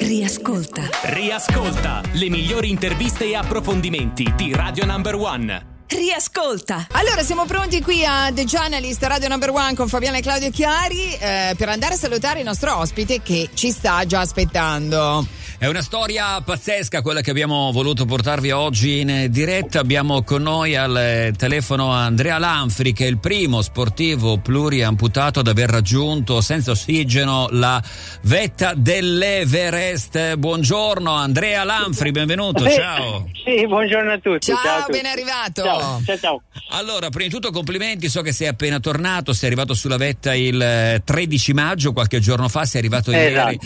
Riascolta. Riascolta le migliori interviste e approfondimenti di Radio Number One. Riascolta. Allora, siamo pronti qui a The Journalist Radio Number One con Fabiana e Claudio Chiari eh, per andare a salutare il nostro ospite che ci sta già aspettando. È una storia pazzesca quella che abbiamo voluto portarvi oggi in diretta. Abbiamo con noi al telefono Andrea Lanfri, che è il primo sportivo pluriamputato ad aver raggiunto senza ossigeno la vetta dell'Everest. Buongiorno Andrea Lanfri, benvenuto. Ciao. Sì, buongiorno a tutti. Ciao, ciao a tutti. ben arrivato. Ciao, ciao, ciao. Allora, prima di tutto complimenti, so che sei appena tornato, sei arrivato sulla vetta il eh, 13 maggio, qualche giorno fa, sei arrivato Esatto. ieri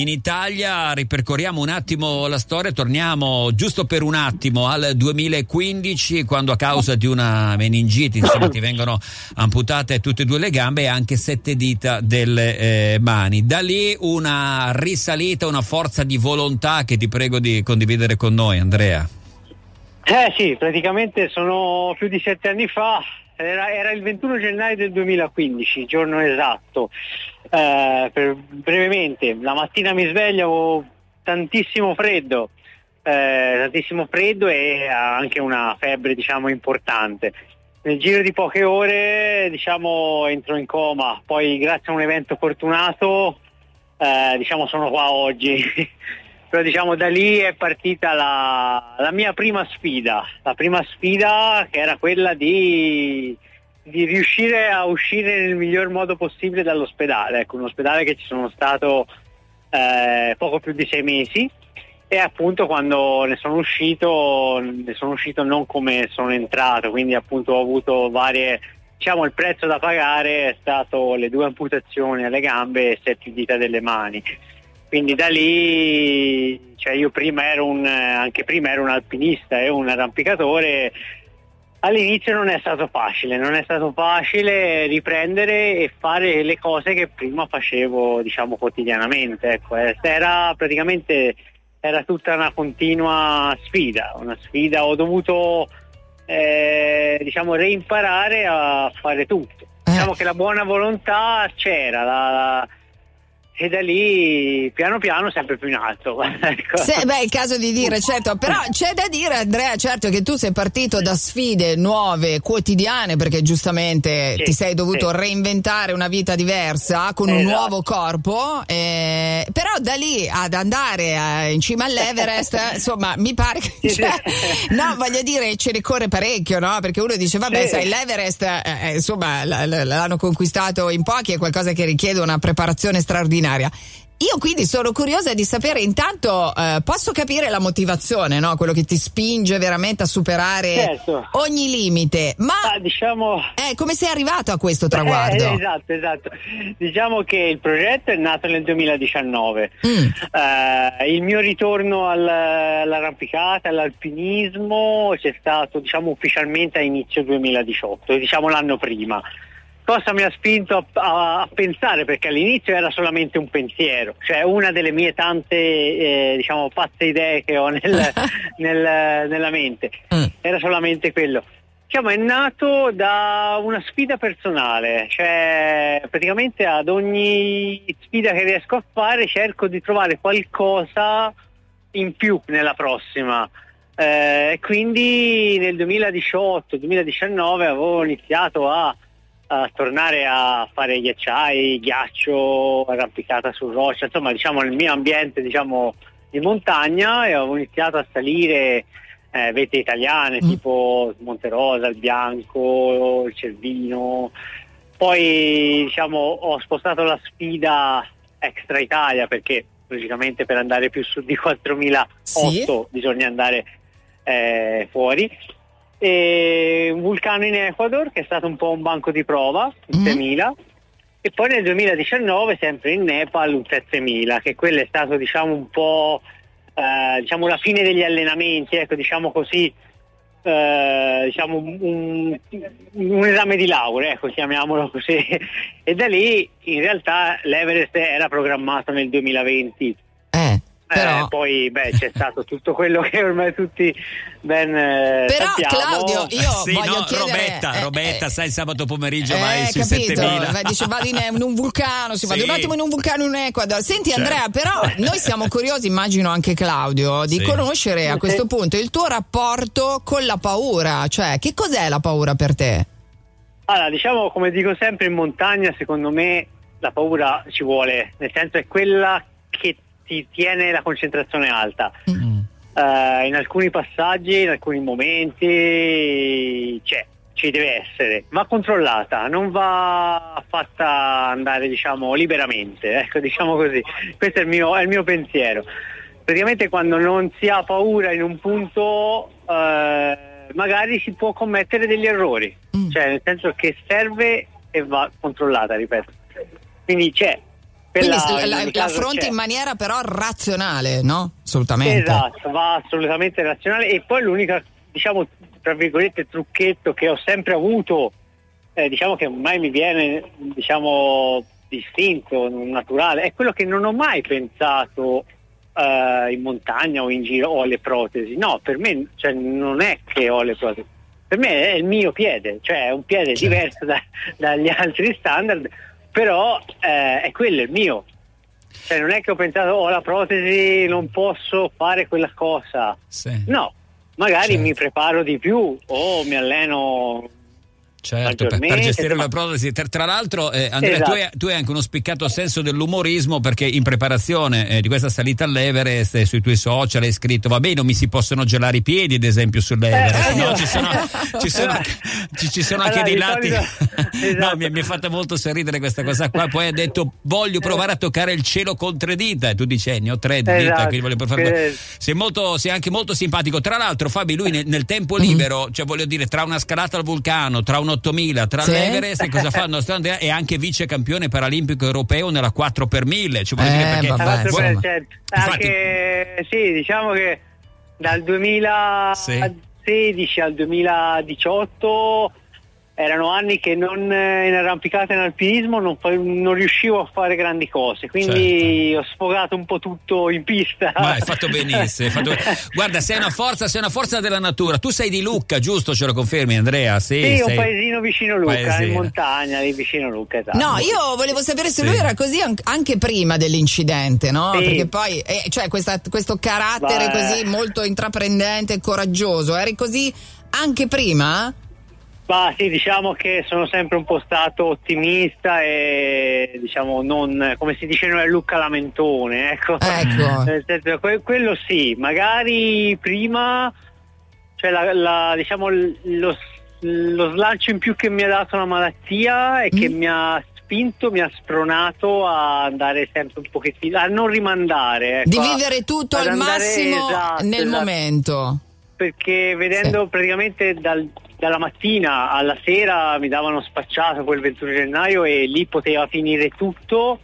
in Italia, ripercorriamo un attimo la storia, torniamo giusto per un attimo al 2015 quando a causa di una meningite insomma, ti vengono amputate tutte e due le gambe e anche sette dita delle eh, mani. Da lì una risalita, una forza di volontà che ti prego di condividere con noi Andrea. Eh sì, praticamente sono più di sette anni fa, era, era il 21 gennaio del 2015, giorno esatto. Eh, per- brevemente, la mattina mi sveglio, tantissimo freddo, eh, tantissimo freddo e anche una febbre diciamo importante. Nel giro di poche ore diciamo entro in coma, poi grazie a un evento fortunato eh, diciamo sono qua oggi. Però diciamo da lì è partita la, la mia prima sfida, la prima sfida che era quella di, di riuscire a uscire nel miglior modo possibile dall'ospedale, ecco un ospedale che ci sono stato eh, poco più di sei mesi e appunto quando ne sono uscito, ne sono uscito non come sono entrato, quindi appunto ho avuto varie, diciamo il prezzo da pagare è stato le due amputazioni alle gambe e sette dita delle mani. Quindi da lì, cioè io prima ero un, anche prima ero un alpinista e un arrampicatore, all'inizio non è stato facile, non è stato facile riprendere e fare le cose che prima facevo, diciamo, quotidianamente. Ecco, eh, era praticamente era tutta una continua sfida, una sfida, ho dovuto eh, diciamo reimparare a fare tutto. Diciamo che la buona volontà c'era, la- la- e da lì piano piano sempre più in alto. ecco. Se- beh, è il caso di dire, certo, però c'è da dire, Andrea, certo che tu sei partito da sfide nuove, quotidiane, perché giustamente Sì, ti sei dovuto sì. reinventare una vita diversa con un Esatto. nuovo corpo, eh, però da lì ad andare eh, in cima all'Everest, insomma, mi pare che... Cioè, no, voglio dire, ce ne corre parecchio, no? Perché uno dice, vabbè, Sì. sai, l'Everest, eh, eh, insomma, l- l- l'hanno conquistato in pochi, è qualcosa che richiede una preparazione straordinaria. Io quindi sono curiosa di sapere, intanto eh, posso capire la motivazione, no? quello che ti spinge veramente a superare Certo. ogni limite, ma Ah, diciamo eh, come sei arrivato a questo traguardo? Eh, esatto, esatto. Diciamo che il progetto è nato nel 2019. Mm. Eh, il mio ritorno al- all'arrampicata, all'alpinismo c'è stato diciamo ufficialmente a inizio 2018, diciamo l'anno prima. Cosa mi ha spinto a, a- pensare? Perché all'inizio era solamente un pensiero, cioè una delle mie tante eh, diciamo pazze idee che ho nel- nel- nella mente. Mm. Era solamente quello. Diciamo, è nato da una sfida personale, cioè praticamente ad ogni sfida che riesco a fare cerco di trovare qualcosa in più nella prossima. Eh, E quindi nel 2018-2019 avevo iniziato a, a tornare a fare ghiacciai, ghiaccio, arrampicata su roccia, insomma diciamo nel mio ambiente diciamo, di montagna e avevo iniziato a salire eh, vette italiane Mm. tipo Monte Rosa, il Bianco, il Cervino. Poi diciamo, ho spostato la sfida extra Italia perché logicamente per andare più su di 4008 Sì. bisogna andare eh, fuori. Un vulcano in Ecuador che è stato un po' un banco di prova, il Mm. 6000. E poi nel 2019 sempre in Nepal un 7000, che quello è stato diciamo un po' eh, diciamo la fine degli allenamenti, ecco diciamo così, eh, diciamo un, un esame di laurea, ecco chiamiamolo così. E da lì in realtà l'Everest era programmato nel 2020. Però- Eh, poi beh, c'è stato tutto quello che ormai tutti ben eh, Però, sappiamo. Claudio, io sì, voglio no, chiedere... Robetta, eh, Robetta, eh, sai il sabato pomeriggio eh, vai sui capito, 7000. Vai, dice vado in, in un vulcano, si va Sì. un attimo in un vulcano in Ecuador. Senti Certo. Andrea, però noi siamo curiosi, immagino anche Claudio, di Sì. conoscere a questo punto il tuo rapporto con la paura, cioè che cos'è la paura per te? Allora, diciamo, come dico sempre, in montagna secondo me la paura ci vuole, nel senso è quella che ti tiene la concentrazione alta. Mm. Eh, in alcuni passaggi, in alcuni momenti c'è, ci deve essere, va controllata, non va fatta andare diciamo liberamente, ecco diciamo così, questo è il mio, è il mio pensiero. Praticamente quando non si ha paura in un punto eh, magari si può commettere degli errori, Mm. cioè nel senso che serve e va controllata, ripeto. Quindi c'è. Quindi la, la, la affronti c'è. in maniera però razionale, no? Assolutamente. Esatto, va assolutamente razionale e poi l'unica, diciamo, tra virgolette, trucchetto che ho sempre avuto, eh, diciamo che mai mi viene, diciamo, distinto, naturale, è quello che non ho mai pensato eh, in montagna o in giro ho le protesi. No, per me cioè, non è che ho le protesi. Per me è il mio piede, cioè è un piede Certo. diverso da- dagli altri standard, però eh, è quello il mio. Cioè, non è che ho pensato, ho la protesi, non posso fare quella cosa. Sì. No, magari Certo. mi preparo di più o mi alleno. Certo, per, per gestire la protesi. Tra, tra l'altro, eh, Andrea, Esatto. tu, hai, tu hai anche uno spiccato senso dell'umorismo perché in preparazione eh, di questa salita all'Everest eh, sui tuoi social hai scritto: Vabbè, non mi si possono gelare i piedi, ad esempio, sull'Everest. Eh, no, io- ci sono, ci sono, ci, ci sono anche Allora, dei di lati. solito- no, esatto. mi, mi è fatta molto sorridere questa cosa qua. Poi hai detto: Voglio provare a toccare il cielo con tre dita. E tu dici: eh, Ne ho tre dita, Esatto. quindi voglio provare. Eh. Sei, molto, sei anche molto simpatico. Tra l'altro, Fabi, lui nel, nel tempo libero, cioè voglio dire, tra una scalata al vulcano, tra un 8000, tra Sì. l'Everest, cosa fa il nostro Andrea? È anche vice campione paralimpico europeo nella 4 per 1000. Cioè, voglio Eh, dire, perché vabbè, per- certo. Infatti- Anche sì, diciamo che dal 2016 al 2018 erano anni che non eh, in arrampicata e in alpinismo non, fa- non riuscivo a fare grandi cose, quindi ho sfogato un po' tutto in pista. Ma hai fatto benissimo. hai fatto- Guarda, sei una forza, sei una forza della natura. Tu sei di Lucca, giusto? Ce lo confermi, Andrea? Sì, Sì, un sei- paesino vicino Lucca, Paesino. in montagna, lì vicino Lucca, esatto. No, io volevo sapere se Sì. lui era così an- anche prima dell'incidente, no? Sì. Perché poi, eh, cioè, questa- questo carattere Beh. così molto intraprendente e coraggioso, eri così anche prima? Ma sì, diciamo che sono sempre un po' stato ottimista e diciamo non, come si dice noi a Lucca lamentone, ecco. Ecco. Nel senso, que- quello sì, magari prima, cioè la, la- diciamo lo, lo slancio in più che mi ha dato la malattia e che Mm. mi ha spinto, mi ha spronato a andare sempre un pochettino, a non rimandare. Di ecco, a- vivere tutto al andare- massimo esatto, nel esatto momento. perché vedendo praticamente dal- dalla mattina alla sera mi davano spacciato quel 21 gennaio e lì poteva finire tutto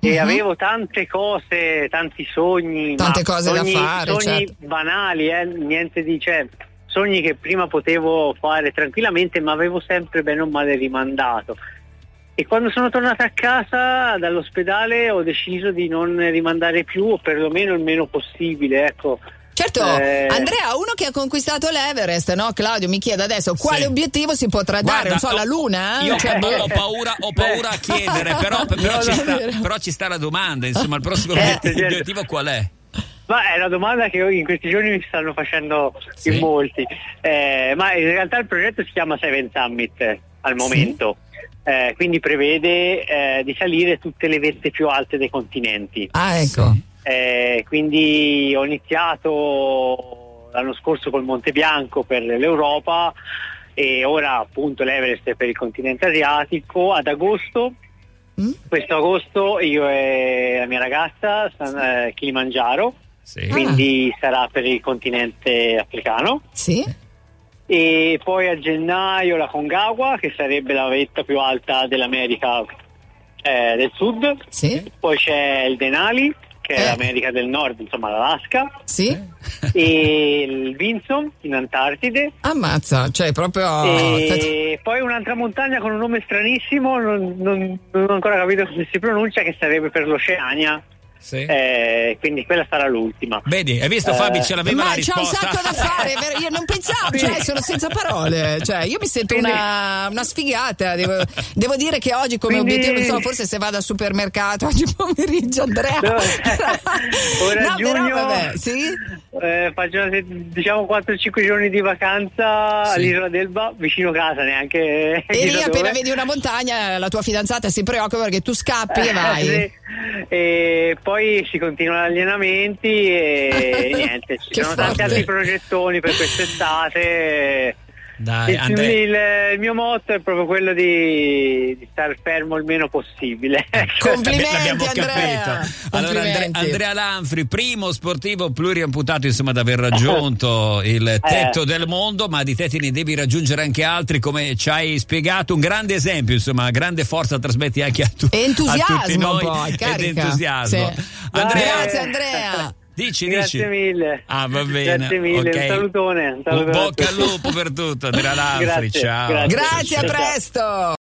e Mhm. avevo tante cose, tanti sogni, Tante cose da sogni, fare, sogni certo. banali, eh, niente di cioè, sogni che prima potevo fare tranquillamente ma avevo sempre bene o male rimandato. E quando sono tornata a casa dall'ospedale ho deciso di non rimandare più o perlomeno il meno possibile, ecco. Certo, Eh. Andrea, uno che ha conquistato l'Everest, no? Claudio mi chiede adesso quale Sì. obiettivo si potrà dare, Guarda, non so, ho- la luna? Io Cioè, ho, ho paura, ho paura a chiedere, però, però No, ci sta, però ci sta la domanda. Insomma, il prossimo obiettivo, certo. obiettivo qual è? Ma è una domanda che in questi giorni mi stanno facendo Sì. in molti. Eh, ma in realtà il progetto si chiama Seven Summit eh, al momento. Eh, quindi prevede eh, di salire tutte le vette più alte dei continenti. Ah, ecco. Eh, quindi ho iniziato l'anno scorso col Monte Bianco per l'Europa e ora appunto l'Everest è per il continente asiatico. Ad agosto, Mm? questo agosto io e la mia ragazza stanno eh, Kilimangiaro Sì. quindi sarà per il continente africano. Sì? E poi a gennaio la Concagua, che sarebbe la vetta più alta dell'America eh, del Sud. Sì? Poi c'è il Denali, che è Eh. l'America del Nord, insomma l'Alaska. Sì? e il Vinson in Antartide. Ammazza, cioè proprio... E poi un'altra montagna con un nome stranissimo, non, non- non ho ancora capito come si pronuncia, che sarebbe per l'Oceania. Sì. eh, quindi quella sarà l'ultima. Vedi, hai visto Eh, Fabio ce l'aveva Ma la c'è un sacco da fare, io non pensavo, cioè sono senza parole, cioè io mi sento Quindi- una, una sfigata, devo, devo dire che oggi come Quindi- obiettivo, non so, forse se vado al supermercato oggi pomeriggio Andrea. No, ora no, però giugno- vabbè, sì? Eh, faccio diciamo 4-5 giorni di vacanza Sì. all'isola d'Elba, vicino casa, neanche. E lì appena dove. vedi una montagna la tua fidanzata si preoccupa perché tu scappi e vai. Eh, sì. E poi si continuano gli allenamenti e niente, ci sono tanti altri progettoni per quest'estate. Dai, il, Andrea. il- il mio motto è proprio quello di, di stare fermo il meno possibile. Complimenti L'abbiamo Andrea. capito. Allora, Andre- Complimenti. Andrea Lanfri, primo sportivo pluriamputato, insomma, ad aver raggiunto il tetto del mondo, ma di te te ne devi raggiungere anche altri, come ci hai spiegato. Un grande esempio, insomma, grande forza trasmetti anche a, tu- Entusiasmo a tutti noi. poi, ed carica. entusiasmo. Sì. Andrea, Grazie Andrea. Dici, Grazie dici. mille. Ah, va bene. Grazie mille, ok. un salutone. Un saluto Un bocca al lupo per tutto, Andrea Lanfri. Grazie, ciao. grazie. Grazie, a presto.